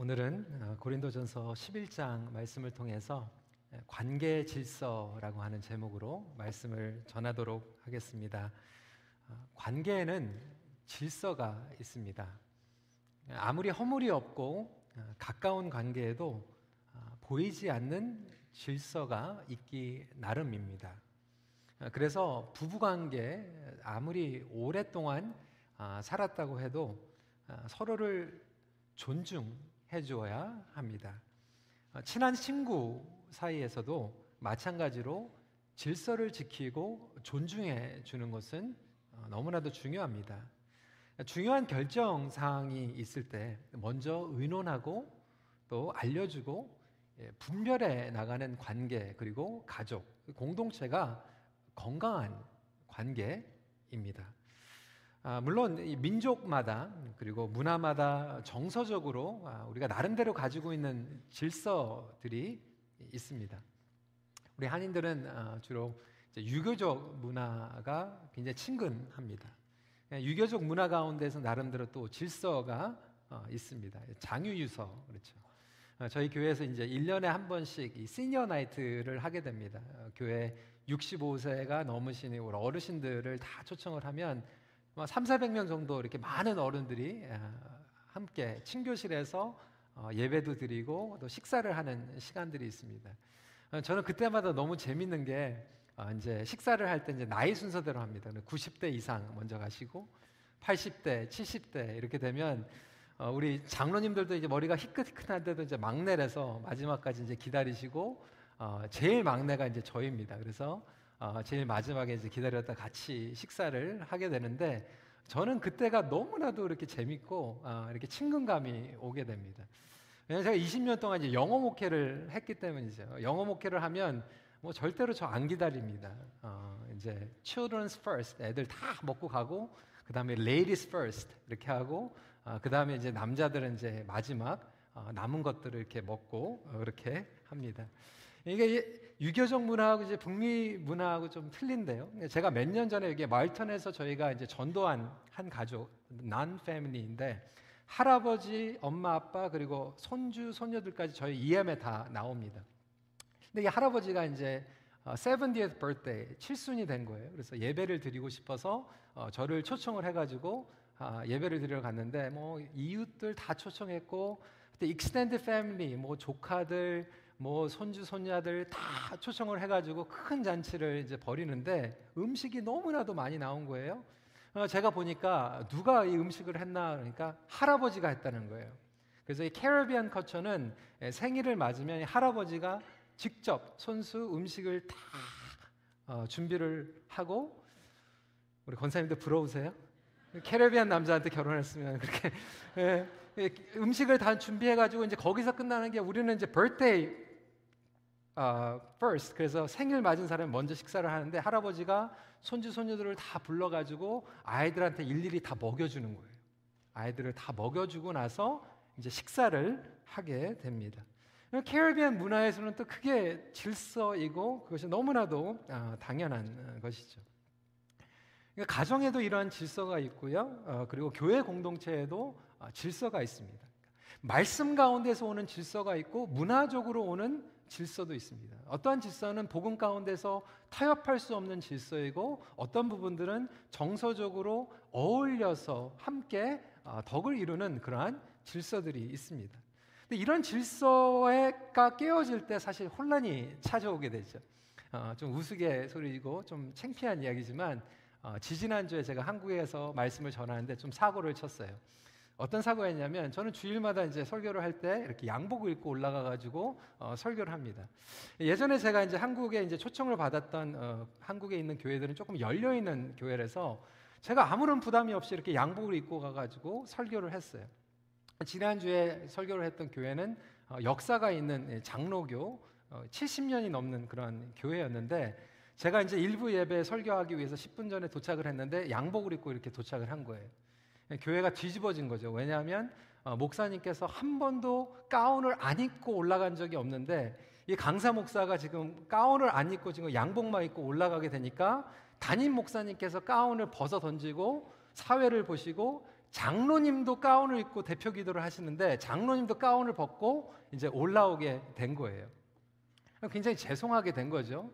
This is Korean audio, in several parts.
오늘은 어, 고린도전서 11장 말씀을 통해서 관계 질서라고 하는 제목으로 말씀을 전하도록 하겠습니다. 어, 관계에는 질서가 있습니다. 아무리 허물이 없고 어, 가까운 관계에도 보이지 않는 질서가 있기 나름입니다. 그래서 부부 관계 아무리 오랫동안 살았다고 해도 서로를 존중 해 주어야 합니다. 어, 친한 친구 사이에서도 마찬가지로 질서를 지키고 존중해 주는 것은 어, 너무나도 중요합니다. 중요한 결정 사항이 있을 때 먼저 의논하고 또 알려주고 예, 분별해 나가는 관계 그리고 가족 공동체가 건강한 관계입니다. 아, 물론 민족마다 그리고 문화마다 정서적으로 아, 우리가 나름대로 가지고 있는 질서들이 있습니다. 우리 한인들은 아, 주로 유교적 문화가 굉장히 친근합니다. 예, 유교적 문화 가운데서 나름대로 또 질서가 어, 있습니다. 장유유서 그렇죠. 어, 저희 교회에서 이제 1년에 한 번씩 이 시니어 나이트를 하게 됩니다. 어, 교회 65세가 넘으신 어르신들을 다 초청을 하면 3, 400명 정도 이렇게 많은 어른들이 아, 함께 친교실에서 어, 예배도 드리고 또 식사를 하는 시간들이 있습니다. 어, 저는 그때마다 너무 재밌는 게 어, 이제 식사를 할 때 이제 나이 순서대로 합니다. 90대 이상 먼저 가시고 80대, 70대 이렇게 되면 우리 장로님들도 이제 머리가 희끗희끗한데도 이제 막내라서 마지막까지 이제 기다리시고 제일 막내가 이제 저입니다. 그래서 어, 제일 마지막에 이제 기다렸다 같이 식사를 하게 되는데 저는 그때가 너무나도 이렇게 재밌고 어, 이렇게 친근감이 오게 됩니다. 왜냐면 제가 20년 동안 이제 영어 목회를 했기 때문이죠. 영어 목회를 하면 뭐 절대로 저 안 기다립니다. 어, 이제 children's first 애들 다 먹고 가고 그 다음에 ladies first 이렇게 하고 어, 그 다음에 이제 남자들은 이제 마지막 어, 남은 것들을 이렇게 먹고 어, 그렇게 합니다. 이게 유교적 문화하고 이제 북미 문화하고 좀 틀린데요. 제가 몇 년 전에 여기 말턴에서 저희가 이제 전도한 한 가족, 난 패밀리인데 할아버지, 엄마, 아빠 그리고 손주, 손녀들까지 저희 EM에 다 나옵니다. 근데 이 할아버지가 이제 70th 어, birthday, 칠순이 된 거예요. 그래서 예배를 드리고 싶어서 어, 저를 초청을 해가지고 아, 예배를 드리러 갔는데 뭐 이웃들 다 초청했고 그때 extended family, 뭐 조카들, 뭐 손주 손녀들 다 초청을 해가지고 큰 잔치를 이제 벌이는데 음식이 너무나도 많이 나온 거예요. 어, 제가 보니까 누가 이 음식을 했나 그러니까 할아버지가 했다는 거예요. 그래서 이 캐러비안 커처는 예, 생일을 맞으면 할아버지가 직접 손수 음식을 다 어, 준비를 하고 우리 권사님들 부러우세요? 캐러비안 남자한테 결혼했으면 그렇게 예, 예, 음식을 다 준비해가지고 이제 거기서 끝나는 게 우리는 이제 birthday uh, first 그래서 생일 맞은 사람이 먼저 식사를 하는데 할아버지가 손주 손녀들을 다 불러가지고 아이들한테 일일이 다 먹여주는 거예요. 아이들을 다 먹여주고 나서 이제 식사를 하게 됩니다. 캐리비안 문화에서는 또 크게 질서이고 그것이 너무나도 아, 당연한 것이죠. 그러니까 가정에도 이러한 질서가 있고요. 어, 그리고 교회 공동체에도 아, 질서가 있습니다. 말씀 가운데서 오는 질서가 있고 문화적으로 오는 질서도 있습니다. 어떠한 질서는 복음 가운데서 타협할 수 없는 질서이고 어떤 부분들은 정서적으로 어울려서 함께 어, 덕을 이루는 그러한 질서들이 있습니다. 근데 이런 질서가 깨어질 때 사실 혼란이 찾아오게 되죠. 어, 좀 우스갯소리고 좀 창피한 이야기지만 어, 지지난주에 제가 한국에서 말씀을 전하는데 좀 사고를 쳤어요. 어떤 사고였냐면 저는 주일마다 이제 설교를 할 때 이렇게 양복을 입고 올라가 가지고 어, 설교를 합니다. 예전에 제가 이제 한국에 이제 초청을 받았던 어, 한국에 있는 교회들은 조금 열려 있는 교회라서 제가 아무런 부담이 없이 이렇게 양복을 입고 가 가지고 설교를 했어요. 지난주에 설교를 했던 교회는 어, 역사가 있는 장로교 70년이 어, 넘는 그런 교회였는데 제가 이제 일부 예배 설교하기 위해서 10분 전에 도착을 했는데 양복을 입고 이렇게 도착을 한 거예요. 교회가 뒤집어진 거죠. 왜냐하면 어, 목사님께서 한 번도 가운을 안 입고 올라간 적이 없는데 이 강사 목사가 지금 가운을 안 입고 지금 양복만 입고 올라가게 되니까 담임 목사님께서 가운을 벗어 던지고 사회를 보시고 장로님도 가운을 입고 대표 기도를 하시는데 장로님도 가운을 벗고 이제 올라오게 된 거예요. 굉장히 죄송하게 된 거죠.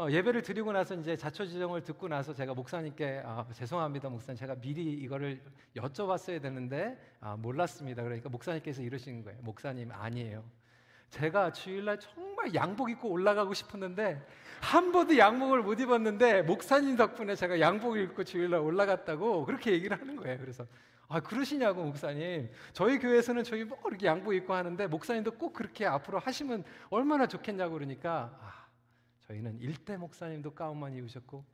어, 예배를 드리고 나서 이제 자초지정을 듣고 나서 제가 목사님께 아, 죄송합니다 목사님. 제가 미리 이거를 여쭤봤어야 되는데 아, 몰랐습니다. 그러니까 목사님께서 이러시는 거예요. 목사님 아니에요. 제가 주일날 정말 양복 입고 올라가고 싶었는데 한 번도 양복을 못 입었는데 목사님 덕분에 제가 양복을 입고 주일날 올라갔다고 그렇게 얘기를 하는 거예요. 그래서 아 그러시냐고 목사님. 저희 교회에서는 저희 뭐 이렇게 양복 입고 하는데 목사님도 꼭 그렇게 앞으로 하시면 얼마나 좋겠냐고 그러니까 아, 저희는 1대 목사님도 가운만 입으셨고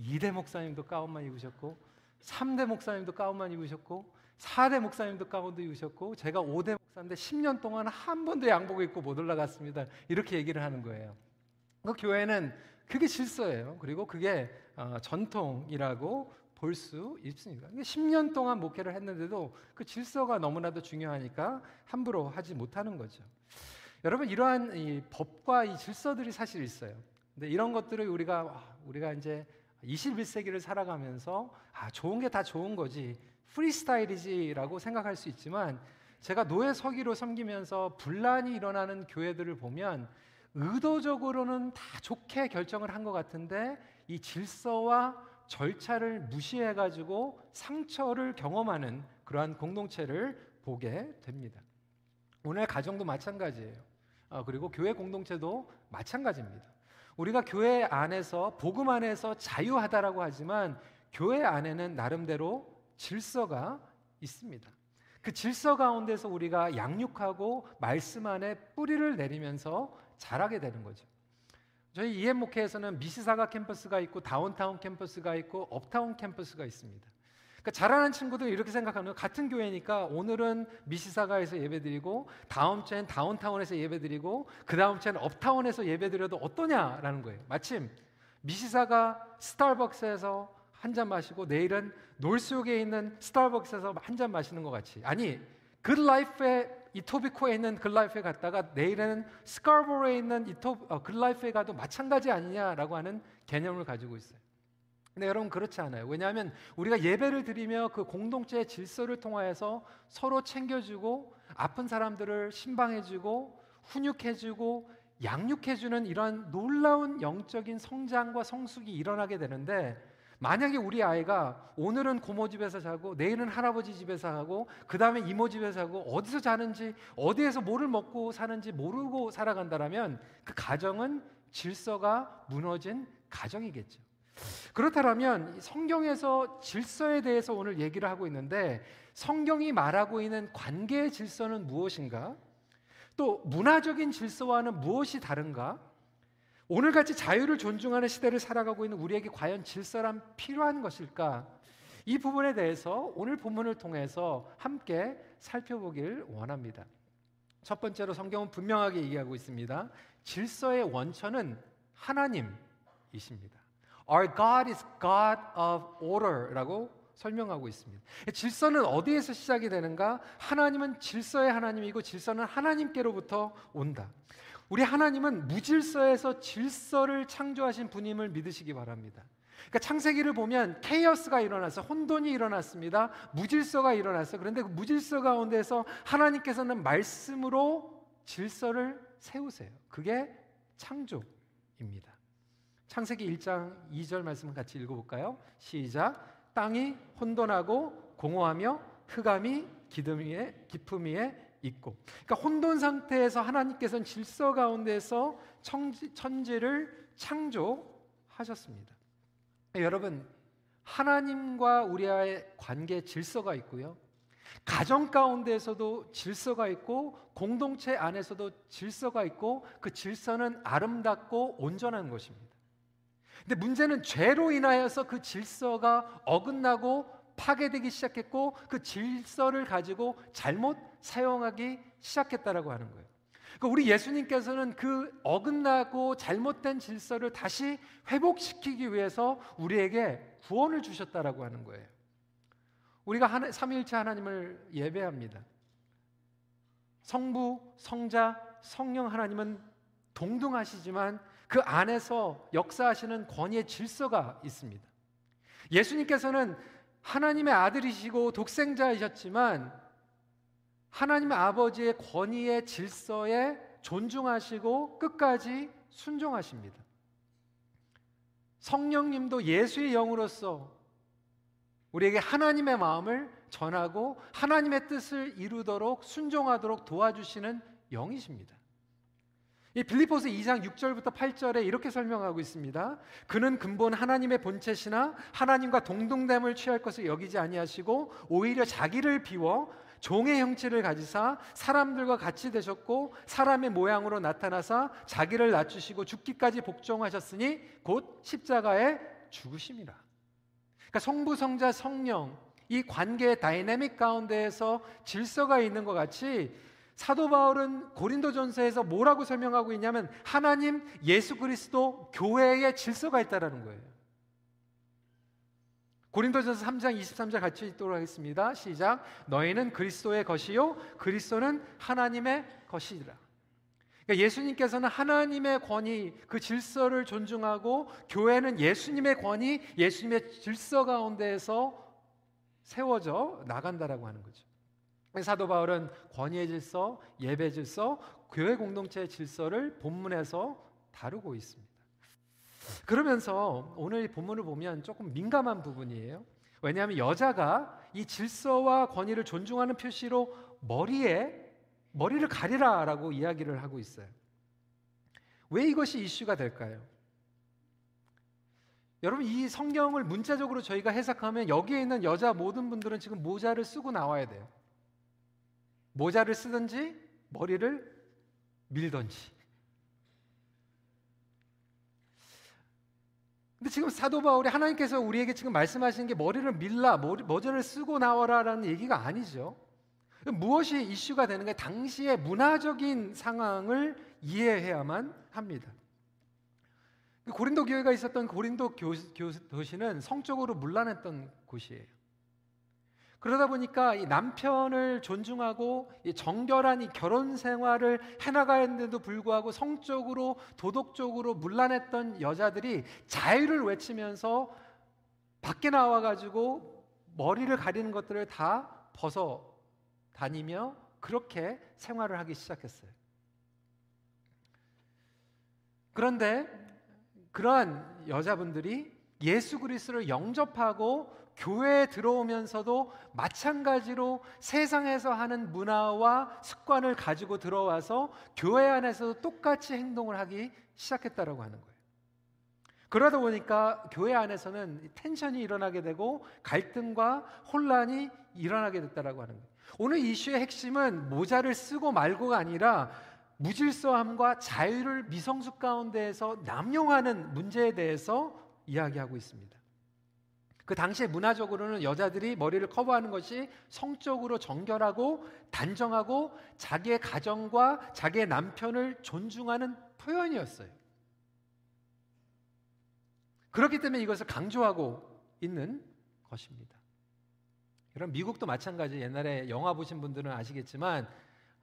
2대 목사님도 가운만 입으셨고 3대 목사님도 가운만 입으셨고 4대 목사님도 가운도 입으셨고 제가 5대 목사인데 10년 동안 한 번도 양복 입고 못 올라갔습니다. 이렇게 얘기를 하는 거예요. 그 교회는 그게 질서예요. 그리고 그게 어, 전통이라고 볼 수 있습니다. 10년 동안 목회를 했는데도 그 질서가 너무나도 중요하니까 함부로 하지 못하는 거죠. 여러분 이러한 이 법과 이 질서들이 사실 있어요. 근데 이런 것들을 우리가 우리가 이제 21세기를 살아가면서 아, 좋은 게 다 좋은 거지. 프리스타일이지라고 생각할 수 있지만 제가 노예 서기로 섬기면서 분란이 일어나는 교회들을 보면 의도적으로는 다 좋게 결정을 한 것 같은데 이 질서와 절차를 무시해 가지고 상처를 경험하는 그러한 공동체를 보게 됩니다. 오늘 가정도 마찬가지예요. 아, 그리고 교회 공동체도 마찬가지입니다. 우리가 교회 안에서 복음 안에서 자유하다라고 하지만 교회 안에는 나름대로 질서가 있습니다. 그 질서 가운데서 우리가 양육하고 말씀 안에 뿌리를 내리면서 자라게 되는 거죠. 저희 이엠 목회에서는 미시사가 캠퍼스가 있고 다운타운 캠퍼스가 있고 업타운 캠퍼스가 있습니다. 그러니까 잘하는 친구들 이렇게 생각하는 같은 교회니까 오늘은 미시사가에서 예배드리고 다음 주엔 다운타운에서 예배드리고 그 다음 주엔 업타운에서 예배드려도 어떠냐라는 거예요. 마침 미시사가 스타벅스에서 한 잔 마시고 내일은 놀수역에 있는 스타벅스에서 한 잔 마시는 것 같이 아니 굿라이프에 이토비코에 있는 글라이프에 갔다가 내일은 스카보로에 있는 이토 어, 글라이프에 가도 마찬가지 아니냐라고 하는 개념을 가지고 있어요. 근데 여러분 그렇지 않아요. 왜냐하면 우리가 예배를 드리며 그 공동체의 질서를 통하여서 서로 챙겨주고 아픈 사람들을 신방해주고 훈육해주고 양육해주는 이러한 놀라운 영적인 성장과 성숙이 일어나게 되는데 만약에 우리 아이가 오늘은 고모 집에서 자고 내일은 할아버지 집에서 하고 그 다음에 이모 집에서 하고 어디서 자는지 어디에서 뭐를 먹고 사는지 모르고 살아간다라면 그 가정은 질서가 무너진 가정이겠죠. 그렇다면 성경에서 질서에 대해서 오늘 얘기를 하고 있는데 성경이 말하고 있는 관계의 질서는 무엇인가? 또 문화적인 질서와는 무엇이 다른가? 오늘같이 자유를 존중하는 시대를 살아가고 있는 우리에게 과연 질서란 필요한 것일까? 이 부분에 대해서 오늘 본문을 통해서 함께 살펴보길 원합니다. 첫 번째로 성경은 분명하게 얘기하고 있습니다. 질서의 원천은 하나님이십니다. Our God is God of order라고 설명하고 있습니다. 질서는 어디에서 시작이 되는가? 하나님은 질서의 하나님이고 질서는 하나님께로부터 온다. 우리 하나님은 무질서에서 질서를 창조하신 분임을 믿으시기 바랍니다. 그러니까 창세기를 보면 케이어스가 일어나서 혼돈이 일어났습니다. 무질서가 일어났어. 그런데 그 무질서 가운데서 하나님께서는 말씀으로 질서를 세우세요. 그게 창조입니다. 창세기 1장 2절 말씀 같이 읽어볼까요? 시작. 땅이 혼돈하고 공허하며 흑암이 기름 위에 깊음 위에 있고. 그러니까 혼돈 상태에서 하나님께서는 질서 가운데서 천지, 천지를 창조하셨습니다. 여러분 하나님과 우리와의 관계 질서가 있고요. 가정 가운데에서도 질서가 있고 공동체 안에서도 질서가 있고 그 질서는 아름답고 온전한 것입니다. 근데 문제는 죄로 인하여서 그 질서가 어긋나고 파괴되기 시작했고 그 질서를 가지고 잘못 사용하기 시작했다라고 하는 거예요. 그러니까 우리 예수님께서는 그 어긋나고 잘못된 질서를 다시 회복시키기 위해서 우리에게 구원을 주셨다라고 하는 거예요. 우리가 하나, 삼일체 하나님을 예배합니다. 성부, 성자, 성령 하나님은 동등하시지만 그 안에서 역사하시는 권위의 질서가 있습니다. 예수님께서는 하나님의 아들이시고 독생자이셨지만 하나님의 아버지의 권위의 질서에 존중하시고 끝까지 순종하십니다. 성령님도 예수의 영으로서 우리에게 하나님의 마음을 전하고 하나님의 뜻을 이루도록 순종하도록 도와주시는 영이십니다. 이 빌리포스 2장 6절부터 8절에 이렇게 설명하고 있습니다. 그는 근본 하나님의 본체시나 하나님과 동등됨을 취할 것을 여기지 아니하시고 오히려 자기를 비워 종의 형체를 가지사 사람들과 같이 되셨고 사람의 모양으로 나타나사 자기를 낮추시고 죽기까지 복종하셨으니 곧 십자가에 죽으심이라. 그러니까 성부 성자 성령 이 관계의 다이내믹 가운데에서 질서가 있는 것 같이 사도 바울은 고린도전서에서 뭐라고 설명하고 있냐면 하나님 예수 그리스도 교회의 질서가 있다라는 거예요. 고린도전서 3장 23절 같이 읽도록 하겠습니다. 시작. 너희는 그리스도의 것이요 그리스도는 하나님의 것이라. 그러니까 예수님께서는 하나님의 권위, 그 질서를 존중하고 교회는 예수님의 권위, 예수님의 질서 가운데에서 세워져 나간다라고 하는 거죠. 사도 바울은 권위의 질서, 예배 질서, 교회 공동체의 질서를 본문에서 다루고 있습니다. 그러면서 오늘 본문을 보면 조금 민감한 부분이에요. 왜냐하면 여자가 이 질서와 권위를 존중하는 표시로 머리에 머리를 가리라라고 이야기를 하고 있어요. 왜 이것이 이슈가 될까요? 여러분 이 성경을 문자적으로 저희가 해석하면 여기에 있는 여자 모든 분들은 지금 모자를 쓰고 나와야 돼요. 모자를 쓰든지 머리를 밀든지. 근데 지금 사도 바울이 하나님께서 우리에게 지금 말씀하시는 게 머리를 밀라, 머리, 모자를 쓰고 나와라라는 얘기가 아니죠. 무엇이 이슈가 되는가? 당시의 문화적인 상황을 이해해야만 합니다. 고린도 교회가 있었던 고린도 교, 교, 도시는 성적으로 문란했던 곳이에요. 그러다 보니까 이 남편을 존중하고 이 정결한 이 결혼 생활을 해나가는데도 불구하고 성적으로 도덕적으로 문란했던 여자들이 자유를 외치면서 밖에 나와 가지고 머리를 가리는 것들을 다 벗어 다니며 그렇게 생활을 하기 시작했어요. 그런데 그러한 여자분들이 예수 그리스도를 영접하고 교회에 들어오면서도 마찬가지로 세상에서 하는 문화와 습관을 가지고 들어와서 교회 안에서도 똑같이 행동을 하기 시작했다라고 하는 거예요. 그러다 보니까 교회 안에서는 텐션이 일어나게 되고 갈등과 혼란이 일어나게 됐다라고 하는 거예요. 오늘 이슈의 핵심은 모자를 쓰고 말고가 아니라 무질서함과 자유를 미성숙 가운데에서 남용하는 문제에 대해서 이야기하고 있습니다. 그 당시에 문화적으로는 여자들이 머리를 커버하는 것이 성적으로 정결하고 단정하고 자기의 가정과 자기의 남편을 존중하는 표현이었어요. 그렇기 때문에 이것을 강조하고 있는 것입니다. 여러분 미국도 마찬가지. 옛날에 영화 보신 분들은 아시겠지만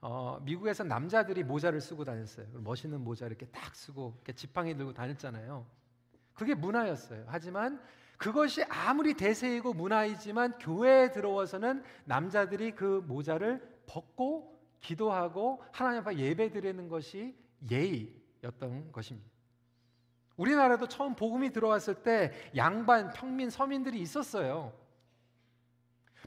어, 미국에서 남자들이 모자를 쓰고 다녔어요. 멋있는 모자 이렇게 딱 쓰고 이렇게 지팡이 들고 다녔잖아요. 그게 문화였어요. 하지만 그것이 아무리 대세이고 문화이지만 교회에 들어와서는 남자들이 그 모자를 벗고 기도하고 하나님 앞에 예배 드리는 것이 예의였던 것입니다. 우리나라도 처음 복음이 들어왔을 때 양반, 평민, 서민들이 있었어요.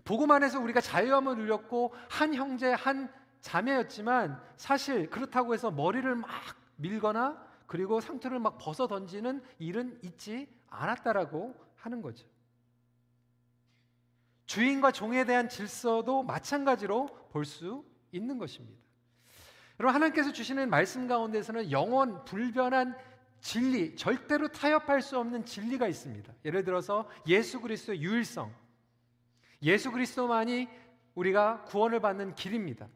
복음 안에서 우리가 자유함을 누렸고 한 형제, 한 자매였지만 사실 그렇다고 해서 머리를 막 밀거나 그리고 상투를 막 벗어 던지는 일은 있지 않았다라고 하는 거죠. 주인과 종에 대한 질서도 마찬가지로 볼 수 있는 것입니다. 여러분 하나님께서 주시는 말씀 가운데서는 영원 불변한 진리, 절대로 타협할 수 없는 진리가 있습니다. 예를 들어서 예수 그리스도의 유일성. 예수 그리스도만이 우리가 구원을 받는 길입니다.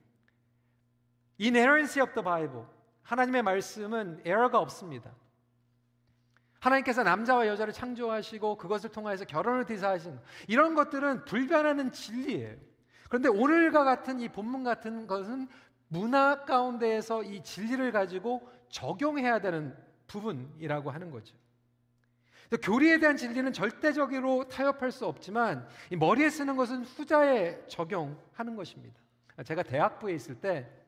Inerrancy of the Bible. 하나님의 말씀은 에러가 없습니다. 하나님께서 남자와 여자를 창조하시고 그것을 통하여서 결혼을 디사하신 이런 것들은 불변하는 진리예요. 그런데 오늘과 같은 이 본문 같은 것은 문화 가운데에서 이 진리를 가지고 적용해야 되는 부분이라고 하는 거죠. 또 교리에 대한 진리는 절대적으로 타협할 수 없지만 이 머리에 쓰는 것은 후자에 적용하는 것입니다. 제가 대학부에 있을 때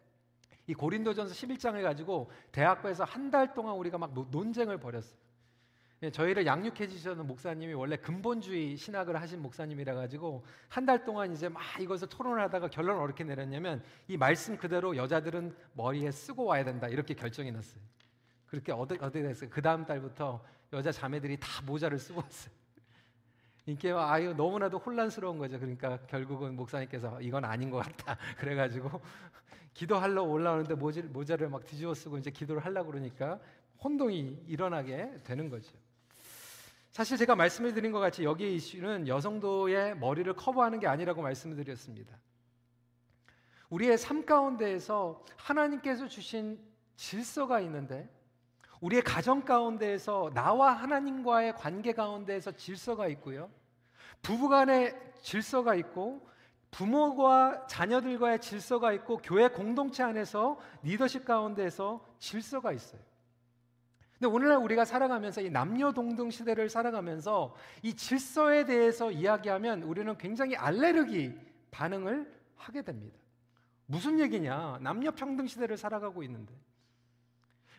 이 고린도전서 11장을 가지고 대학부에서 한 달 동안 우리가 막 논쟁을 벌였어요. 예, 저희를 양육해 주시는 목사님이 원래 근본주의 신학을 하신 목사님이라 가지고 한 달 동안 이제 막 이것을 토론을 하다가 결론을 어떻게 내렸냐면 이 말씀 그대로 여자들은 머리에 쓰고 와야 된다 이렇게 결정이 났어요. 그렇게 어떻게 됐어요? 그 다음 달부터 여자 자매들이 다 모자를 쓰고 왔어요. 이게 아유 너무나도 혼란스러운 거죠. 그러니까 결국은 목사님께서 이건 아닌 것 같다. 그래가지고 기도하러 올라오는데 모자를 막 뒤집어 쓰고 이제 기도를 하려고 그러니까 혼동이 일어나게 되는 거죠. 사실 제가 말씀을 드린 것 같이 여기의 이슈는 여성도의 머리를 커버하는 게 아니라고 말씀을 드렸습니다. 우리의 삶 가운데에서 하나님께서 주신 질서가 있는데 우리의 가정 가운데에서 나와 하나님과의 관계 가운데에서 질서가 있고요. 부부 간의 질서가 있고 부모와 자녀들과의 질서가 있고 교회 공동체 안에서 리더십 가운데에서 질서가 있어요. 근데 오늘날 우리가 살아가면서 이 남녀 동등 시대를 살아가면서 이 질서에 대해서 이야기하면 우리는 굉장히 알레르기 반응을 하게 됩니다. 무슨 얘기냐? 남녀 평등 시대를 살아가고 있는데.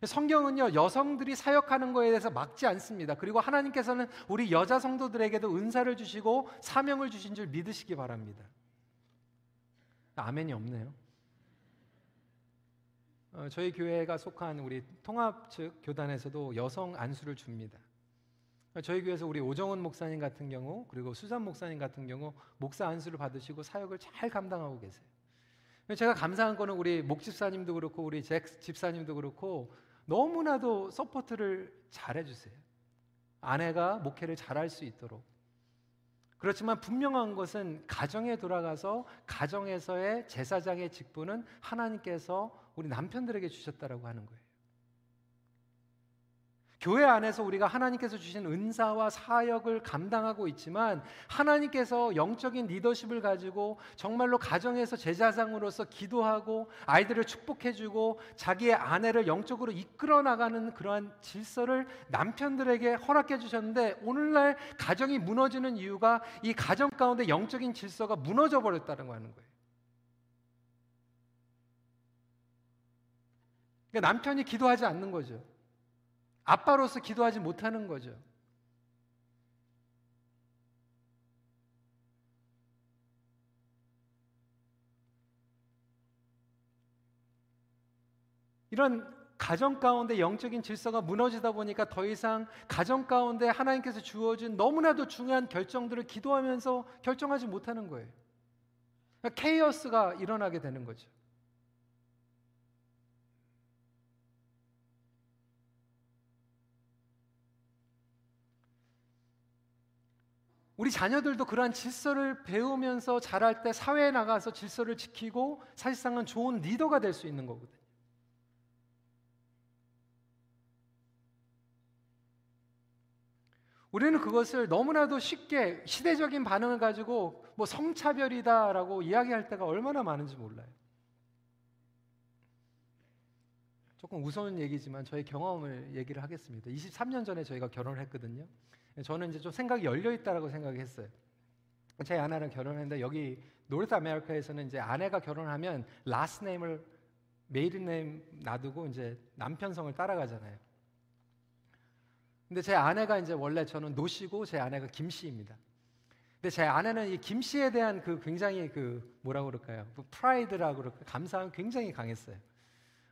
성경은요, 여성들이 사역하는 것에 대해서 막지 않습니다. 그리고 하나님께서는 우리 여자 성도들에게도 은사를 주시고 사명을 주신 줄 믿으시기 바랍니다. 아멘이 없네요. 어, 저희 교회가 속한 우리 통합 측 교단에서도 여성 안수를 줍니다. 어, 저희 교회에서 우리 오정훈 목사님 같은 경우 그리고 수산 목사님 같은 경우 목사 안수를 받으시고 사역을 잘 감당하고 계세요. 제가 감사한 거는 우리 목 집사님도 그렇고 우리 잭 집사님도 그렇고 너무나도 support를 잘 해주세요. 아내가 목회를 잘할 수 있도록. 그렇지만 분명한 것은 가정에 돌아가서 가정에서의 제사장의 직분은 하나님께서 우리 남편들에게 주셨다라고 하는 거예요. 교회 안에서 우리가 하나님께서 주신 은사와 사역을 감당하고 있지만 하나님께서 영적인 리더십을 가지고 정말로 가정에서 제자상으로서 기도하고 아이들을 축복해주고 자기의 아내를 영적으로 이끌어 나가는 그러한 질서를 남편들에게 허락해 주셨는데 오늘날 가정이 무너지는 이유가 이 가정 가운데 영적인 질서가 무너져 버렸다는 거 하는 거예요. 그러니까 남편이 기도하지 않는 거죠. 아빠로서 기도하지 못하는 거죠. 이런 가정 가운데 영적인 질서가 무너지다 보니까 더 이상 가정 가운데 하나님께서 주어진 너무나도 중요한 결정들을 기도하면서 결정하지 못하는 거예요. 그러니까 케이어스가 일어나게 되는 거죠. 우리 자녀들도 그러한 질서를 배우면서 자랄 때 사회에 나가서 질서를 지키고 사실상은 좋은 리더가 될 수 있는 거거든요. 우리는 그것을 너무나도 쉽게 시대적인 반응을 가지고 뭐 성차별이다라고 이야기할 때가 얼마나 많은지 몰라요. 조금 무서운 얘기지만 저의 경험을 얘기를 하겠습니다. 23년 전에 저희가 결혼을 했거든요. 저는 이제 좀 생각이 열려 있다라고 생각했어요. 제 아내랑 결혼했는데 여기 North America에서는 이제 아내가 결혼하면 last name을 maiden name 놔두고 이제 남편 성을 따라가잖아요. 근데 제 아내가 이제 원래 저는 노씨고 제 아내가 김씨입니다. 근데 제 아내는 이 김씨에 대한 그 굉장히 그 뭐라 그럴까요? 그 프라이드라고 그럴까 감사함 굉장히 강했어요.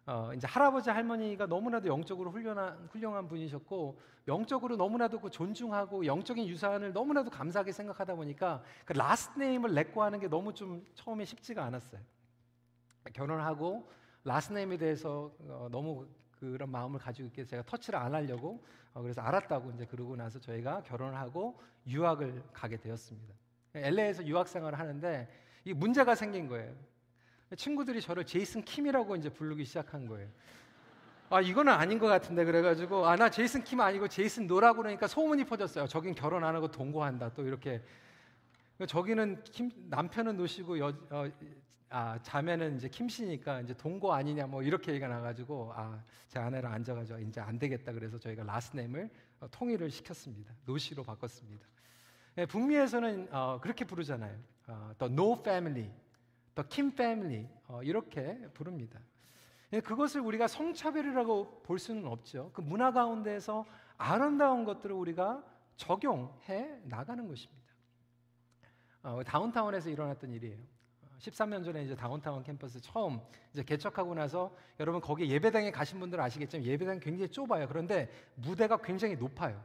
어, 이제 할아버지 할머니가 너무나도 영적으로 훌륭한, 훌륭한 분이셨고 영적으로 너무나도 그 존중하고 영적인 유산을 너무나도 감사하게 생각하다 보니까 그 last name을 내고 하는 게 너무 좀 처음에 쉽지가 않았어요. 결혼하고 last name에 대해서 어, 너무 그런 마음을 가지고 있게 제가 터치를 안 하려고 어, 그래서 알았다고 이제 그러고 나서 저희가 결혼을 하고 유학을 가게 되었습니다. LA에서 유학 생활을 하는데 이 문제가 생긴 거예요. 친구들이 저를 제이슨 킴이라고 이제 부르기 시작한 거예요. 아 이거는 아닌 것 같은데 그래가지고 아 나 제이슨 킴 아니고 제이슨 노라고 그러니까 소문이 퍼졌어요. 저긴 결혼 안 하고 동거한다 또 이렇게. 저기는 킴 남편은 노시고 여, 어, 아 자매는 이제 킴씨니까 이제 동거 아니냐 뭐 이렇게 얘기가 나가지고 아 제 아내랑 앉아가지고 이제 안 되겠다 그래서 저희가 last name을 어, 통일을 시켰습니다. 노시로 바꿨습니다. 예, 북미에서는 어, 그렇게 부르잖아요. 어, the No Family, Kim Family 어, 이렇게 부릅니다. 예, 그것을 우리가 성차별이라고 볼 수는 없죠. 그 문화 가운데에서 아름다운 것들을 우리가 적용해 나가는 것입니다. 어, 다운타운에서 일어났던 일이에요. 13년 전에 이제 다운타운 캠퍼스 처음 이제 개척하고 나서 여러분 거기 예배당에 가신 분들 아시겠지만 예배당 굉장히 좁아요. 그런데 무대가 굉장히 높아요.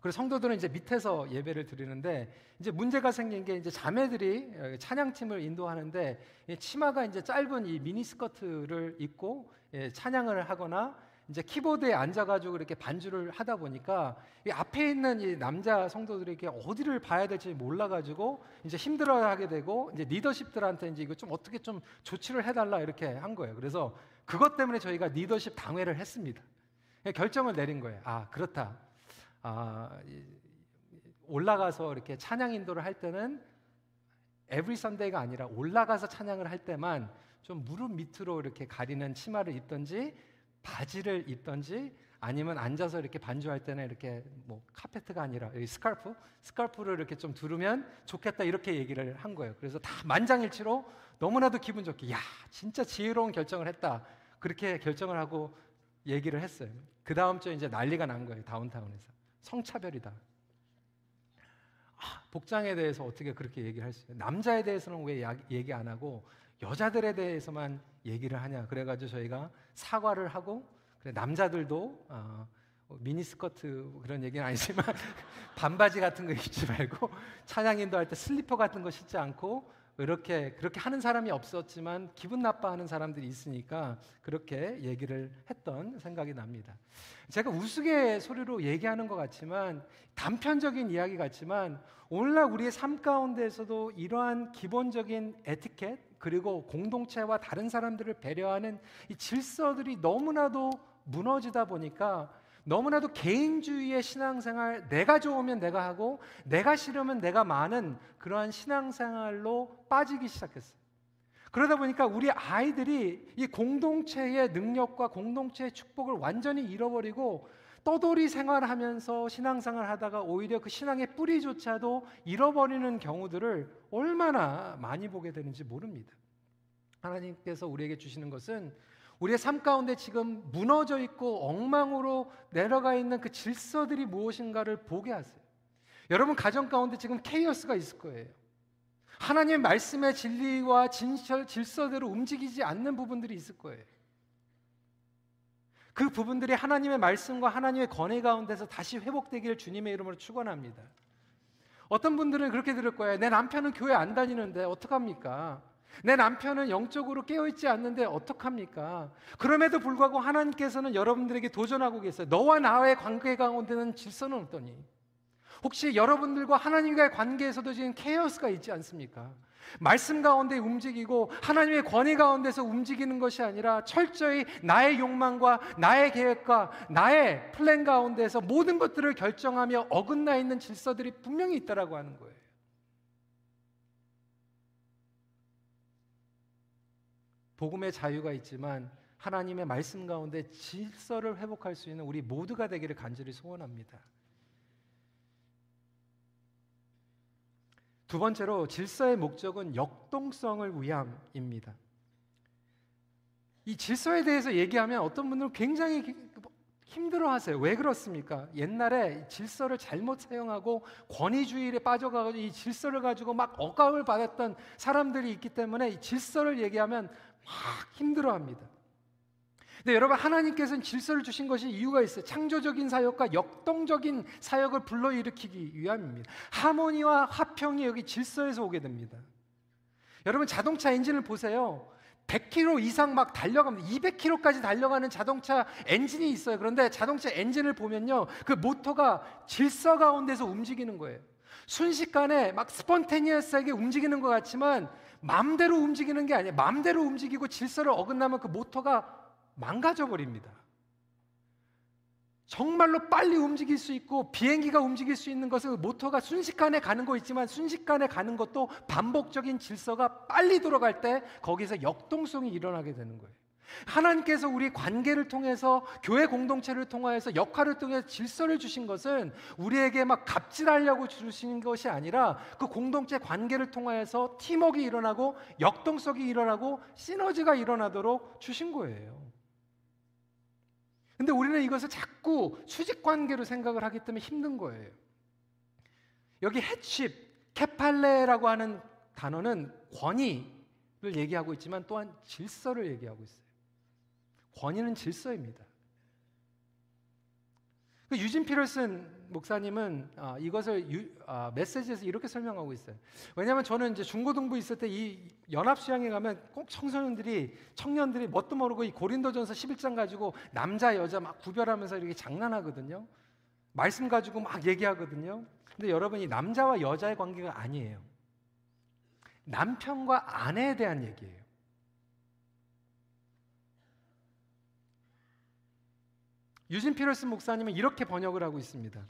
그리고 성도들은 이제 밑에서 예배를 드리는데 이제 문제가 생긴 게 이제 자매들이 어, 찬양팀을 인도하는데 치마가 이제 짧은 이 미니스커트를 입고 예, 찬양을 하거나 이제 키보드에 앉아가지고 이렇게 반주를 하다 보니까 이 앞에 있는 이 남자 성도들에게 어디를 봐야 될지 몰라가지고 이제 힘들어하게 되고 이제 리더십들한테 이제 이거 좀 어떻게 좀 조치를 해달라 이렇게 한 거예요. 그래서 그것 때문에 저희가 리더십 당회를 했습니다. 결정을 내린 거예요. 아 그렇다. 아, 올라가서 이렇게 찬양 인도를 할 때는 에브리 선데이가 아니라 올라가서 찬양을 할 때만 좀 무릎 밑으로 이렇게 가리는 치마를 입던지 바지를 입던지 아니면 앉아서 이렇게 반주할 때는 이렇게 뭐 카페트가 아니라 스카프 스카프를 이렇게 좀 두르면 좋겠다 이렇게 얘기를 한 거예요. 그래서 다 만장일치로 너무나도 기분 좋게 야 진짜 지혜로운 결정을 했다 그렇게 결정을 하고 얘기를 했어요. 그 다음 주에 이제 난리가 난 거예요 다운타운에서 성차별이다. 아, 복장에 대해서 어떻게 그렇게 얘기를 할 수 있어요? 남자에 대해서는 왜 야, 얘기 안 하고 여자들에 대해서만 얘기를 하냐? 그래가지고 저희가 사과를 하고 그래 남자들도 어, 미니스커트 그런 얘기는 아니지만 반바지 같은 거 입지 말고 찬양 인도 할 때 슬리퍼 같은 거 신지 않고 이렇게 그렇게 하는 사람이 없었지만 기분 나빠하는 사람들이 있으니까 그렇게 얘기를 했던 생각이 납니다. 제가 우스갯소리로 얘기하는 것 같지만 단편적인 이야기 같지만 오늘날 우리의 삶 가운데에서도 이러한 기본적인 에티켓 그리고 공동체와 다른 사람들을 배려하는 이 질서들이 너무나도 무너지다 보니까 너무나도 개인주의의 신앙생활, 내가 좋으면 내가 하고, 내가 싫으면 내가 많은 그러한 신앙생활로 빠지기 시작했어요. 그러다 보니까 우리 아이들이 이 공동체의 능력과 공동체의 축복을 완전히 잃어버리고 떠돌이 생활하면서 신앙생활 하다가 오히려 그 신앙의 뿌리조차도 잃어버리는 경우들을 얼마나 많이 보게 되는지 모릅니다. 하나님께서 우리에게 주시는 것은 우리의 삶 가운데 지금 무너져 있고 엉망으로 내려가 있는 그 질서들이 무엇인가를 보게 하세요. 여러분 가정 가운데 지금 케이어스가 있을 거예요. 하나님의 말씀의 진리와 진실 질서대로 움직이지 않는 부분들이 있을 거예요. 그 부분들이 하나님의 말씀과 하나님의 권위 가운데서 다시 회복되기를 주님의 이름으로 축원합니다. 어떤 분들은 그렇게 들을 거예요. 내 남편은 교회 안 다니는데 어떡합니까? 내 남편은 영적으로 깨어있지 않는데 어떡합니까? 그럼에도 불구하고 하나님께서는 여러분들에게 도전하고 계세요. 너와 나의 관계 가운데는 질서는 없더니 혹시 여러분들과 하나님과의 관계에서도 지금 케어스가 있지 않습니까? 말씀 가운데 움직이고 하나님의 권위 가운데서 움직이는 것이 아니라 철저히 나의 욕망과 나의 계획과 나의 플랜 가운데서 모든 것들을 결정하며 어긋나 있는 질서들이 분명히 있다라고 하는 거예요. 복음의 자유가 있지만 하나님의 말씀 가운데 질서를 회복할 수 있는 우리 모두가 되기를 간절히 소원합니다. 두 번째로 질서의 목적은 역동성을 위함입니다. 이 질서에 대해서 얘기하면 어떤 분들은 굉장히 힘들어 하세요. 왜 그렇습니까? 옛날에 질서를 잘못 사용하고 권위주의에 빠져가지고 이 질서를 가지고 막 억압을 받았던 사람들이 있기 때문에 이 질서를 얘기하면 막 힘들어합니다. 근데 여러분 하나님께서는 질서를 주신 것이 이유가 있어요. 창조적인 사역과 역동적인 사역을 불러일으키기 위함입니다. 하모니와 화평이 여기 질서에서 오게 됩니다. 여러분 자동차 엔진을 보세요. 100km 이상 막 달려갑니다. 200km까지 달려가는 자동차 엔진이 있어요. 그런데 자동차 엔진을 보면요. 그 모터가 질서 가운데서 움직이는 거예요. 순식간에 막 spontaneous하게 움직이는 것 같지만 마음대로 움직이는 게 아니에요. 마음대로 움직이고 질서를 어긋나면 그 모터가 망가져 버립니다. 정말로 빨리 움직일 수 있고 비행기가 움직일 수 있는 것은 그 모터가 순식간에 가는 거 있지만 순식간에 가는 것도 반복적인 질서가 빨리 돌아갈 때 거기서 역동성이 일어나게 되는 거예요. 하나님께서 우리 관계를 통해서 교회 공동체를 통하여서 역할을 통해 질서를 주신 것은 우리에게 막 갑질하려고 주신 것이 아니라 그 공동체 관계를 통하여서 팀워크가 일어나고 역동성이 일어나고 시너지가 일어나도록 주신 거예요. 근데 우리는 이것을 자꾸 수직 관계로 생각을 하기 때문에 힘든 거예요. 여기 해칩, 케팔레라고 하는 단어는 권위를 얘기하고 있지만 또한 질서를 얘기하고 있어요. 권위는 질서입니다. 그 유진 피럴슨 목사님은 아, 이것을 유, 아, 메시지에서 이렇게 설명하고 있어요. 왜냐하면 저는 이제 중고등부 있을 때 이 연합 수양에 가면 꼭 청소년들이 청년들이 뭣도 모르고 이 고린도전서 11장 가지고 남자 여자 막 구별하면서 이렇게 장난하거든요. 말씀 가지고 막 얘기하거든요. 근데 여러분 이 남자와 여자의 관계가 아니에요. 남편과 아내에 대한 얘기예요. 유진 피럴슨 목사님은 이렇게 번역을 하고 있습니다.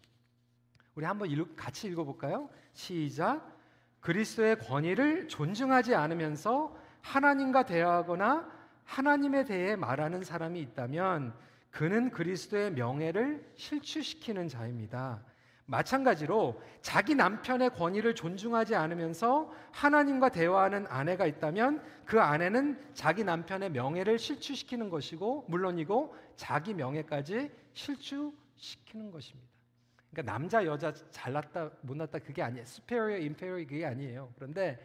우리 한번 읽, 같이 읽어볼까요? 시작. 그리스도의 권위를 존중하지 않으면서 하나님과 대화하거나 하나님에 대해 말하는 사람이 있다면 그는 그리스도의 명예를 실추시키는 자입니다. 마찬가지로 자기 남편의 권위를 존중하지 않으면서 하나님과 대화하는 아내가 있다면 그 아내는 자기 남편의 명예를 실추시키는 것이고 물론이고 자기 명예까지 실추시키는 것입니다. 그러니까 남자 여자 잘났다 못났다 그게 아니에요. superior, inferior 그게 아니에요. 그런데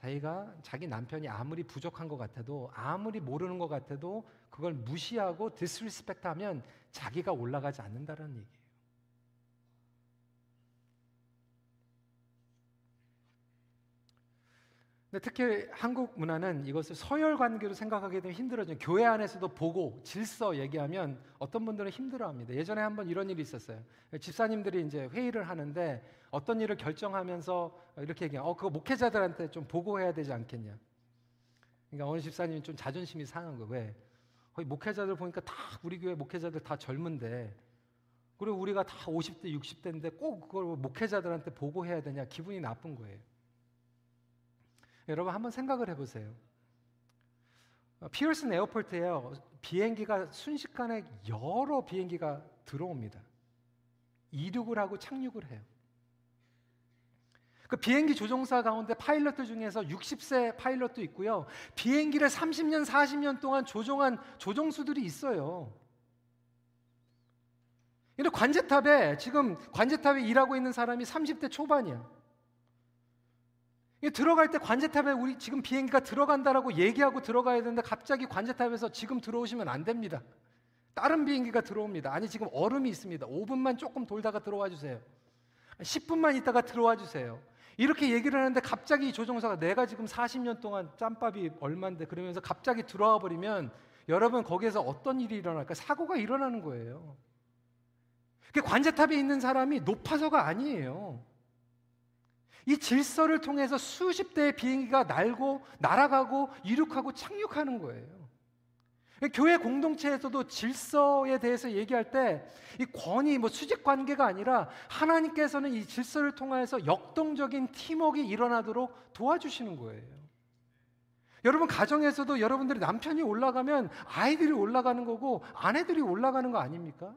자기가 자기 남편이 아무리 부족한 것 같아도 아무리 모르는 것 같아도 그걸 무시하고 disrespect하면 자기가 올라가지 않는다는 얘기예요. 근데 특히 한국 문화는 이것을 서열 관계로 생각하게 되면 힘들어져요. 교회 안에서도 보고 질서 얘기하면 어떤 분들은 힘들어합니다. 예전에 한번 이런 일이 있었어요. 집사님들이 이제 회의를 하는데 어떤 일을 결정하면서 이렇게 얘기해요. 어, 그거 목회자들한테 좀 보고해야 되지 않겠냐. 그러니까 어느 집사님이 좀 자존심이 상한 거예요. 왜? 목회자들 보니까 다 우리 교회 목회자들 다 젊은데 그리고 우리가 다 50대, 60대인데 꼭 그걸 목회자들한테 보고해야 되냐 기분이 나쁜 거예요. 여러분 한번 생각을 해보세요. 어, 피어슨 에어포트에요. 비행기가 순식간에 여러 비행기가 들어옵니다. 이륙을 하고 착륙을 해요. 그 비행기 조종사 가운데 파일럿들 중에서 60세 파일럿도 있고요. 비행기를 30년, 40년 동안 조종한 조종수들이 있어요. 근데 관제탑에 지금 관제탑에 일하고 있는 사람이 30대 초반이야. 들어갈 때 관제탑에 우리 지금 비행기가 들어간다라고 얘기하고 들어가야 되는데 갑자기 관제탑에서 지금 들어오시면 안 됩니다. 다른 비행기가 들어옵니다. 아니 지금 얼음이 있습니다. 5분만 조금 돌다가 들어와 주세요. 10분만 있다가 들어와 주세요. 이렇게 얘기를 하는데 갑자기 조종사가 내가 지금 40년 동안 짬밥이 얼만데 그러면서 갑자기 들어와 버리면 여러분 거기에서 어떤 일이 일어날까? 사고가 일어나는 거예요. 그 관제탑에 있는 사람이 높아서가 아니에요. 이 질서를 통해서 수십 대의 비행기가 날고 날아가고 이륙하고 착륙하는 거예요. 교회 공동체에서도 질서에 대해서 얘기할 때 이 권위 뭐 수직 관계가 아니라 하나님께서는 이 질서를 통해서 역동적인 팀워크가 일어나도록 도와주시는 거예요. 여러분 가정에서도 여러분들이 남편이 올라가면 아이들이 올라가는 거고 아내들이 올라가는 거 아닙니까?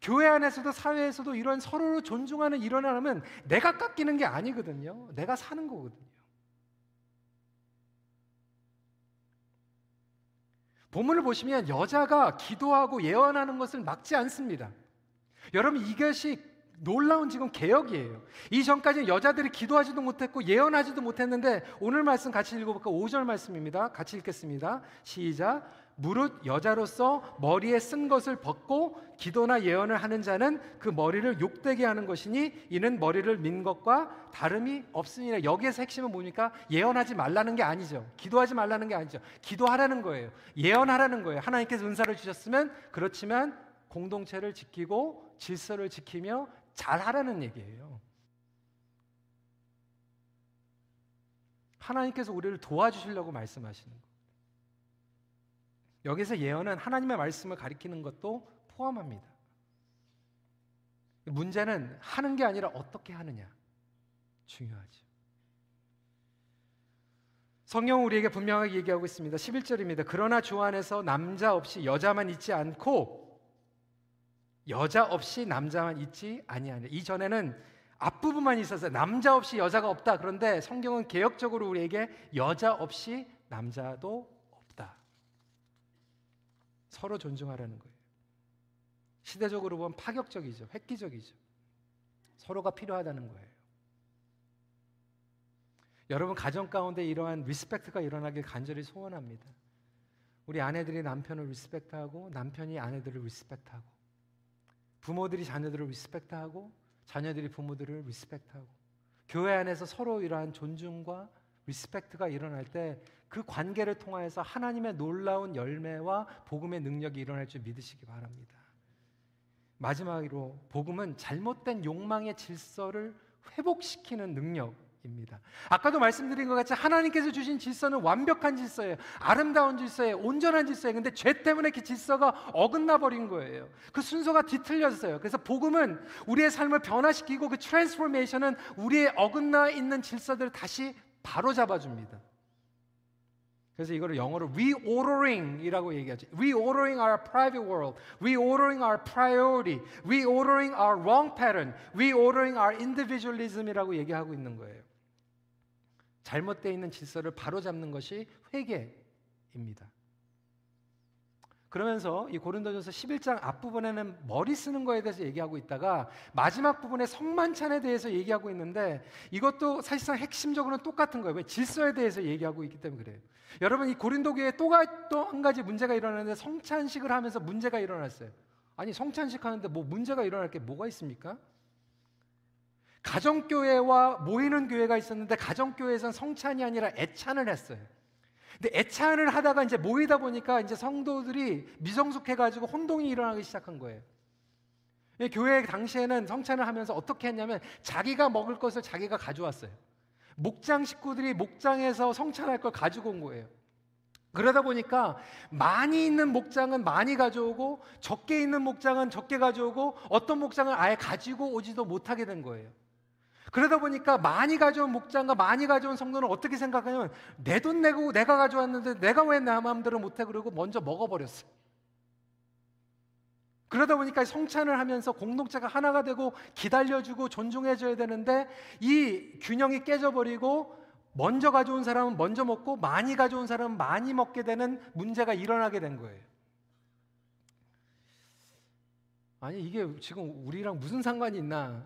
교회 안에서도 사회에서도 이런 서로를 존중하는 일어나면 내가 깎이는 게 아니거든요. 내가 사는 거거든요. 본문을 보시면 여자가 기도하고 예언하는 것을 막지 않습니다. 여러분 이것이 놀라운 지금 개혁이에요. 이전까지는 여자들이 기도하지도 못했고 예언하지도 못했는데 오늘 말씀 같이 읽어볼까? 5절 말씀입니다. 같이 읽겠습니다. 시작. 무릇 여자로서 머리에 쓴 것을 벗고 기도나 예언을 하는 자는 그 머리를 욕되게 하는 것이니 이는 머리를 민 것과 다름이 없으니라. 여기에서 핵심은 뭡니까? 예언하지 말라는 게 아니죠. 기도하지 말라는 게 아니죠. 기도하라는 거예요. 예언하라는 거예요. 하나님께서 은사를 주셨으면 그렇지만 공동체를 지키고 질서를 지키며 잘하라는 얘기예요. 하나님께서 우리를 도와주시려고 말씀하시는 거예요. 여기서 예언은 하나님의 말씀을 가리키는 것도 포함합니다. 문제는 하는 게 아니라 어떻게 하느냐 중요하죠. 성경 우리에게 분명하게 얘기하고 있습니다. 11절입니다. 그러나 주 안에서 남자 없이 여자만 있지 않고 여자 없이 남자만 있지 아니하냐. 이전에는 앞부분만 있었어요. 남자 없이 여자가 없다. 그런데 성경은 개혁적으로 우리에게 여자 없이 남자도. 서로 존중하라는 거예요. 시대적으로 보면 파격적이죠. 획기적이죠. 서로가 필요하다는 거예요. 여러분 가정 가운데 이러한 respect가 일어나길 간절히 소원합니다. 우리 아내들이 남편을 respect하고 남편이 아내들을 respect하고 부모들이 자녀들을 respect하고 자녀들이 부모들을 respect하고 교회 안에서 서로 이러한 존중과 respect가 일어날 때 그 관계를 통하여서 하나님의 놀라운 열매와 복음의 능력이 일어날 줄 믿으시기 바랍니다. 마지막으로 복음은 잘못된 욕망의 질서를 회복시키는 능력 입니다. 아까도 말씀드린 것 같이 하나님께서 주신 질서는 완벽한 질서예요. 아름다운 질서예요. 온전한 질서예요. 근데 죄 때문에 그 질서가 어긋나 버린 거예요. 그 순서가 뒤틀렸어요. 그래서 복음은 우리의 삶을 변화시키고 그 transformation은 우리의 어긋나 있는 질서들을 다시 바로 잡아 줍니다. 그래서 이거를 영어로 reordering이라고 얘기하죠. reordering our private world, reordering our priority, reordering our wrong pattern, reordering our individualism이라고 얘기하고 있는 거예요. 잘못되어 있는 질서를 바로잡는 것이 회개입니다. 그러면서 이 고린도전서 11장 앞부분에는 머리 쓰는 거에 대해서 얘기하고 있다가 마지막 부분에 성만찬에 대해서 얘기하고 있는데 이것도 사실상 핵심적으로는 똑같은 거예요. 왜 질서에 대해서 얘기하고 있기 때문에 그래요. 여러분 이 고린도 교회에 또한 가지 문제가 일어나는데 성찬식을 하면서 문제가 일어났어요. 아니 성찬식 하는데 뭐 문제가 일어날 게 뭐가 있습니까? 가정교회와 모이는 교회가 있었는데 가정교회에서는 성찬이 아니라 애찬을 했어요. 근데 애찬을 하다가 이제 모이다 보니까 이제 성도들이 미성숙해가지고 혼동이 일어나기 시작한 거예요. 교회 당시에는 성찬을 하면서 어떻게 했냐면 자기가 먹을 것을 자기가 가져왔어요. 목장 식구들이 목장에서 성찬할 걸 가지고 온 거예요. 그러다 보니까 많이 있는 목장은 많이 가져오고 적게 있는 목장은 적게 가져오고 어떤 목장은 아예 가지고 오지도 못하게 된 거예요. 그러다 보니까 많이 가져온 목장과 많이 가져온 성도는 어떻게 생각하냐면 내 돈 내고 내가 가져왔는데 내가 왜 내 마음대로 못해 그러고 먼저 먹어버렸어. 그러다 보니까 성찬을 하면서 공동체가 하나가 되고 기다려주고 존중해줘야 되는데 이 균형이 깨져버리고 먼저 가져온 사람은 먼저 먹고 많이 가져온 사람은 많이 먹게 되는 문제가 일어나게 된 거예요. 아니 이게 지금 우리랑 무슨 상관이 있나?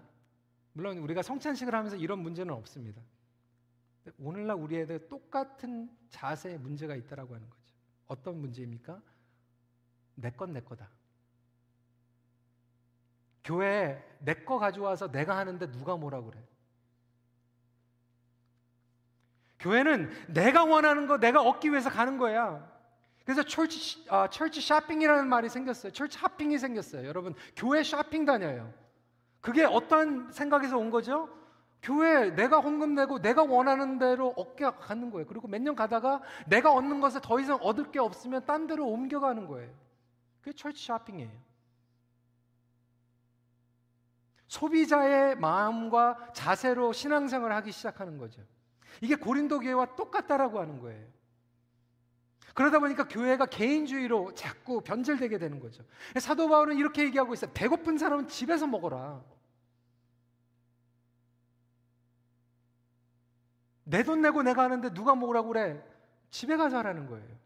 물론 우리가 성찬식을 하면서 이런 문제는 없습니다. 오늘날 우리에게 똑같은 자세의 문제가 있다라고 하는 거죠. 어떤 문제입니까? 내 건 내 거다. 교회 내거 가져와서 내가 하는데 누가 뭐라 그래? 교회는 내가 원하는 거 내가 얻기 위해서 가는 거야. 그래서 철치, 아, 철치 쇼핑이라는 말이 생겼어요. 철치 하핑이 생겼어요. 여러분, 교회 쇼핑 다녀요. 그게 어떤 생각에서 온 거죠? 교회 내가 헌금 내고 내가 원하는 대로 얻게 가는 거예요. 그리고 몇 년 가다가 내가 얻는 것을 더 이상 얻을 게 없으면 딴 데로 옮겨가는 거예요. 그게 철치 쇼핑이에요. 소비자의 마음과 자세로 신앙생활을 하기 시작하는 거죠. 이게 고린도 교회와 똑같다라고 하는 거예요. 그러다 보니까 교회가 개인주의로 자꾸 변질되게 되는 거죠. 사도 바울은 이렇게 얘기하고 있어요. 배고픈 사람은 집에서 먹어라. 내 돈 내고 내가 하는데 누가 먹으라고 그래? 집에 가서 하라는 거예요.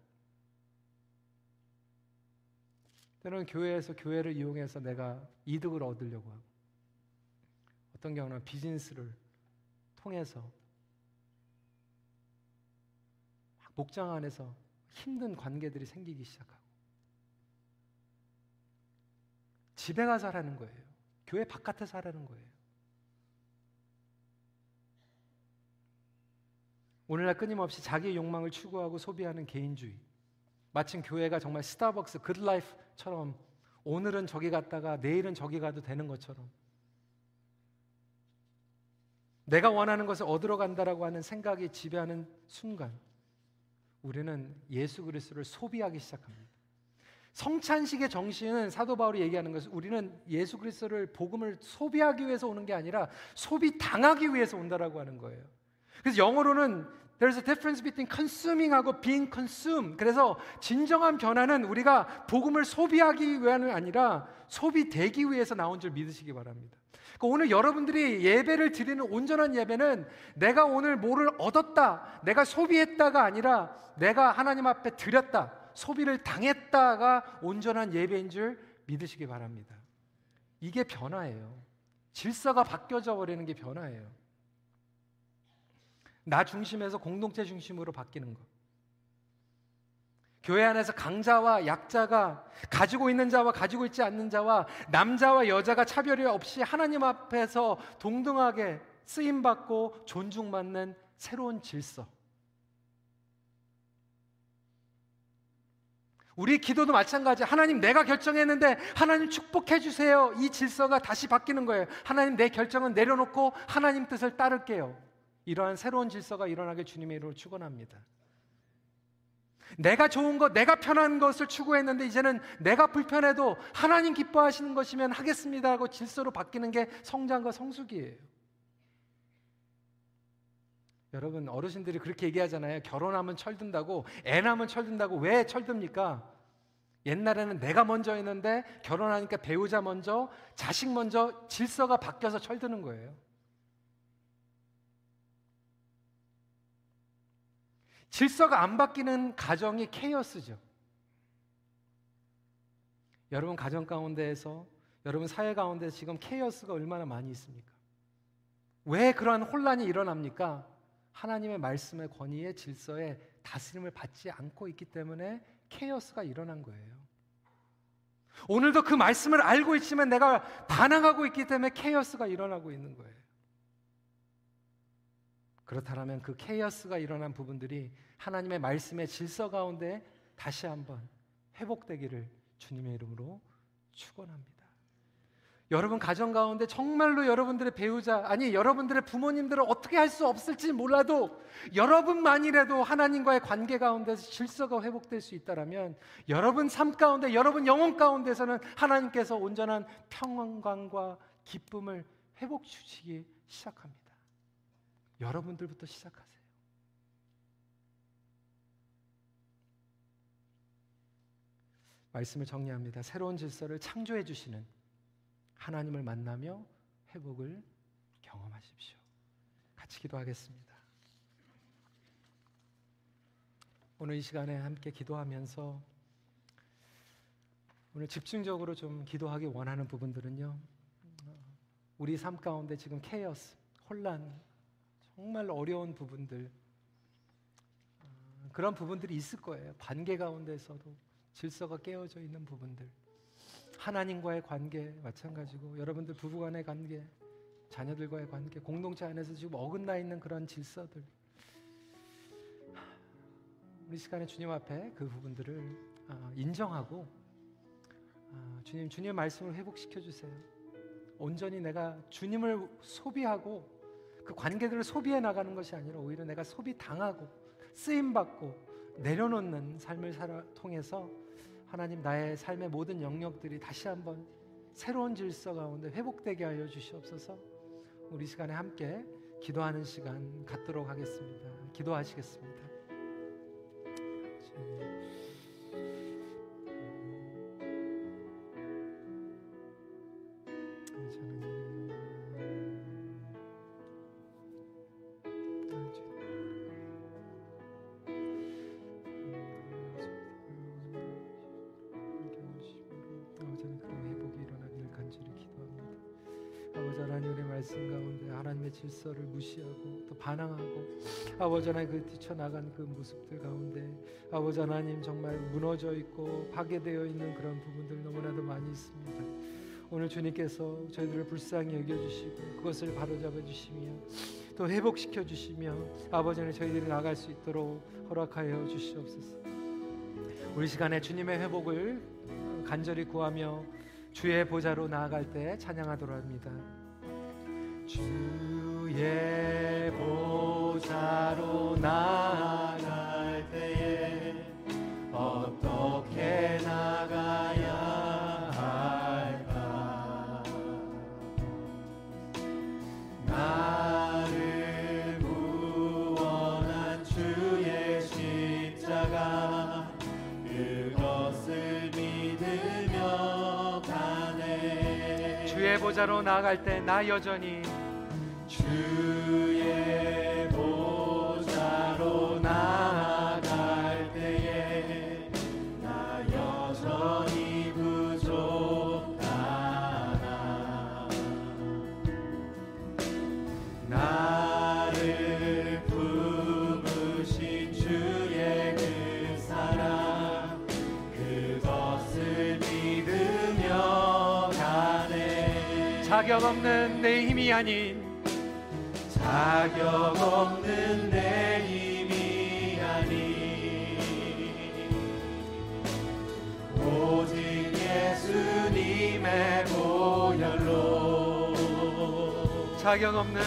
때로는 교회에서 교회를 이용해서 내가 이득을 얻으려고 하고 어떤 경우는 비즈니스를 통해서 목장 안에서 힘든 관계들이 생기기 시작하고 집에 가서 하라는 거예요. 교회 바깥에서 하라는 거예요. 오늘날 끊임없이 자기의 욕망을 추구하고 소비하는 개인주의. 마침 교회가 정말 스타벅스 굿라이프처럼 오늘은 저기 갔다가 내일은 저기 가도 되는 것처럼 내가 원하는 것을 얻으러 간다라고 하는 생각이 지배하는 순간 우리는 예수 그리스도를 소비하기 시작합니다. 성찬식의 정신은 사도 바울이 얘기하는 것은 우리는 예수 그리스도를 복음을 소비하기 위해서 오는 게 아니라 소비 당하기 위해서 온다라고 하는 거예요. 그래서 영어로는 There's a difference between consuming하고 being consumed. 그래서 진정한 변화는 우리가 복음을 소비하기 위함이 아니라 소비되기 위해서 나온 줄 믿으시기 바랍니다. 그러니까 오늘 여러분들이 예배를 드리는 온전한 예배는 내가 오늘 뭐를 얻었다, 내가 소비했다가 아니라 내가 하나님 앞에 드렸다, 소비를 당했다가 온전한 예배인 줄 믿으시기 바랍니다. 이게 변화예요. 질서가 바뀌어져 버리는 게 변화예요. 나 중심에서 공동체 중심으로 바뀌는 것. 교회 안에서 강자와 약자가 가지고 있는 자와 가지고 있지 않는 자와 남자와 여자가 차별이 없이 하나님 앞에서 동등하게 쓰임 받고 존중받는 새로운 질서. 우리 기도도 마찬가지. 하나님 내가 결정했는데 하나님 축복해 주세요. 이 질서가 다시 바뀌는 거예요. 하나님 내 결정은 내려놓고 하나님 뜻을 따를게요. 이러한 새로운 질서가 일어나길 주님의 이름으로 축원합니다. 내가 좋은 것, 내가 편한 것을 추구했는데 이제는 내가 불편해도 하나님 기뻐하시는 것이면 하겠습니다 하고 질서로 바뀌는 게 성장과 성숙이에요. 여러분 어르신들이 그렇게 얘기하잖아요. 결혼하면 철든다고, 애 낳으면 철든다고 왜 철듭니까? 옛날에는 내가 먼저 했는데 결혼하니까 배우자 먼저, 자식 먼저 질서가 바뀌어서 철드는 거예요. 질서가 안 바뀌는 가정이 케이오스죠. 여러분 가정 가운데에서 여러분 사회 가운데 지금 케이오스가 얼마나 많이 있습니까? 왜 그러한 혼란이 일어납니까? 하나님의 말씀의 권위의 질서에 다스림을 받지 않고 있기 때문에 케이오스가 일어난 거예요. 오늘도 그 말씀을 알고 있지만 내가 반항하고 있기 때문에 케이오스가 일어나고 있는 거예요. 그렇다면 그 케이오스가 일어난 부분들이 하나님의 말씀의 질서 가운데 다시 한번 회복되기를 주님의 이름으로 축원합니다. 여러분 가정 가운데 정말로 여러분들의 배우자 아니 여러분들의 부모님들은 어떻게 할 수 없을지 몰라도 여러분만이라도 하나님과의 관계 가운데서 질서가 회복될 수 있다라면 여러분 삶 가운데 여러분 영혼 가운데서는 하나님께서 온전한 평안과 기쁨을 회복 주시기 시작합니다. 여러분들부터 시작하세요. 말씀을 정리합니다. 새로운 질서를 창조해 주시는 하나님을 만나며 회복을 경험하십시오. 같이 기도하겠습니다. 오늘 이 시간에 함께 기도하면서 오늘 집중적으로 좀 기도하기 원하는 부분들은요. 우리 삶 가운데 지금 케이오스, 혼란, 정말 어려운 부분들 그런 부분들이 있을 거예요. 관계 가운데서도 질서가 깨어져 있는 부분들. 하나님과의 관계 마찬가지고 여러분들 부부간의 관계, 자녀들과의 관계, 공동체 안에서 지금 어긋나 있는 그런 질서들. 우리 시간에 주님 앞에 그 부분들을 아, 인정하고 아, 주님 주님 말씀을 회복시켜 주세요. 온전히 내가 주님을 소비하고 그 관계들을 소비해 나가는 것이 아니라 오히려 내가 소비 당하고 쓰임 받고 내려놓는 삶을 살아 통해서 하나님 나의 삶의 모든 영역들이 다시 한번 새로운 질서 가운데 회복되게 하여 주시옵소서. 우리 시간에 함께 기도하는 시간 갖도록 하겠습니다. 기도하시겠습니다. 질서를 무시하고 또 반항하고 아버지 하나님 그 뛰쳐나간 그 모습들 가운데 아버지 하나님 정말 무너져 있고 파괴되어 있는 그런 부분들 너무나도 많이 있습니다. 오늘 주님께서 저희들을 불쌍히 여겨주시고 그것을 바로잡아 주시며 또 회복시켜 주시며 아버지 는 저희들이 나갈 수 있도록 허락하여 주시옵소서. 우리 시간에 주님의 회복을 간절히 구하며 주의 보좌로 나아갈 때 찬양하도록 합니다. 주의 보좌로 나갈 때에 어떻게 나가야 할까? 나를 구원한 주의 십자가 그것을 믿으며 가네. 주의 보좌로 나아갈 때 나 여전히 자격 없는 내 힘이 아닌 자격 없는 내 힘이 아닌 오직 예수님의 보혈로. 자격 없는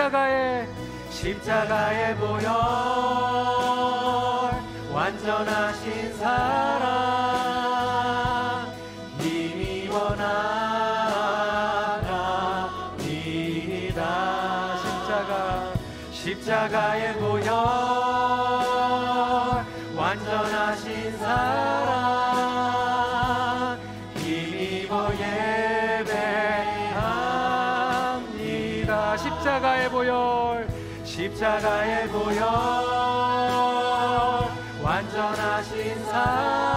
십자가의 십자가의 보혈 완전하신 사랑. 힘입어 나갑니다. 십자가 십자가의 보혈 완전하신 사랑 십자가의 보혈 완전하신 사랑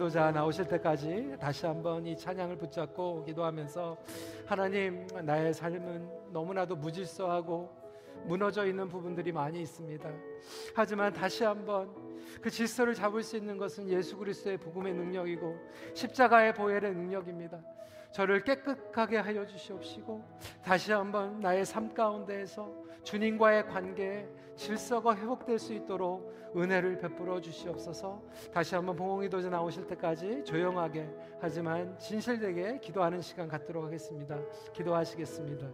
기도자 나오실 때까지 다시 한번 이 찬양을 붙잡고 기도하면서 하나님 나의 삶은 너무나도 무질서하고 무너져 있는 부분들이 많이 있습니다. 하지만 다시 한번 그 질서를 잡을 수 있는 것은 예수 그리스도의 복음의 능력이고 십자가의 보혈의 능력입니다. 저를 깨끗하게 하여 주시옵시고 다시 한번 나의 삶 가운데에서 주님과의 관계에 질서가 회복될 수 있도록 은혜를 베풀어 주시옵소서. 다시 한번 봉홍이도자 나오실 때까지 조용하게 하지만 진실되게 기도하는 시간 갖도록 하겠습니다. 기도하시겠습니다.